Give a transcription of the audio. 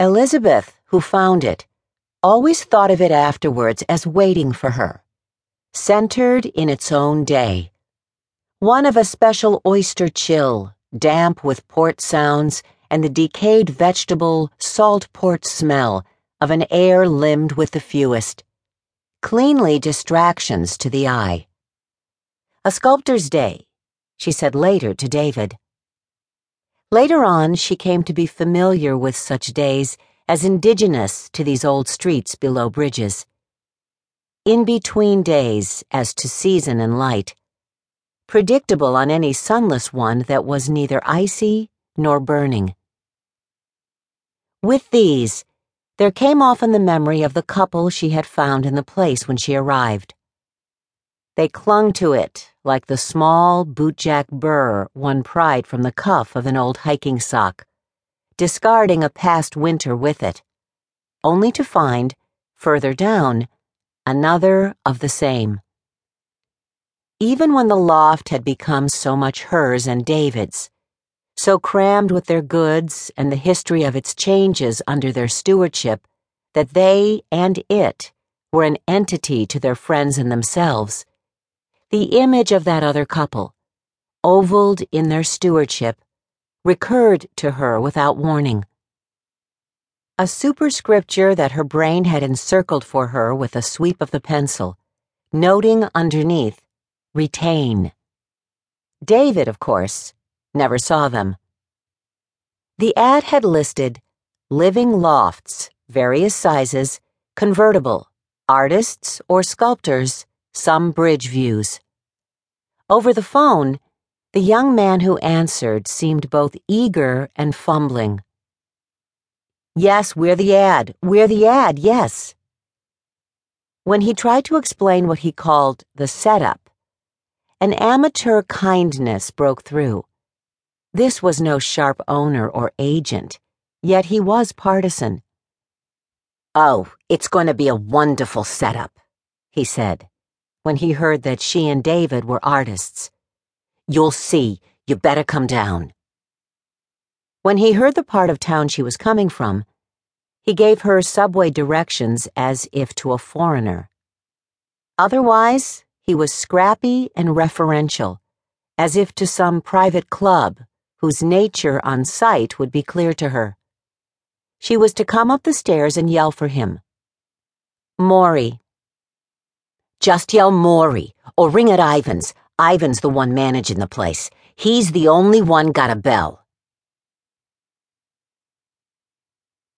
Elizabeth, who found it, always thought of it afterwards as waiting for her, centered in its own day. One of a special oyster chill, damp with port sounds and the decayed vegetable, salt port smell of an air limned with the fewest. Cleanly distractions to the eye. A sculptor's day, she said later to David. Later on, she came to be familiar with such days as indigenous to these old streets below bridges. In between days as to season and light, predictable on any sunless one that was neither icy nor burning. With these, there came often the memory of the couple she had found in the place when she arrived. They clung to it like the small bootjack burr one pried from the cuff of an old hiking sock, discarding a past winter with it, only to find, further down, another of the same. Even when the loft had become so much hers and David's, so crammed with their goods and the history of its changes under their stewardship that they and it were an entity to their friends and themselves the image of that other couple, ovaled in their stewardship, recurred to her without warning. A superscripture that her brain had encircled for her with a sweep of the pencil, noting underneath, retain. David, of course, never saw them. The ad had listed living lofts, various sizes, convertible, artists or sculptors some bridge views. Over the phone, the young man who answered seemed both eager and fumbling. Yes, we're the ad. We're the ad, yes. When he tried to explain what he called the setup, an amateur kindness broke through. This was no sharp owner or agent, yet he was partisan. Oh, it's going to be a wonderful setup, he said when he heard that she and David were artists. You'll see, you better come down. When he heard the part of town she was coming from, he gave her subway directions as if to a foreigner. Otherwise, he was scrappy and referential, as if to some private club whose nature on sight would be clear to her. She was to come up the stairs and yell for him. Maury, just yell Maury, or ring at Ivan's. Ivan's the one managing the place. He's the only one got a bell.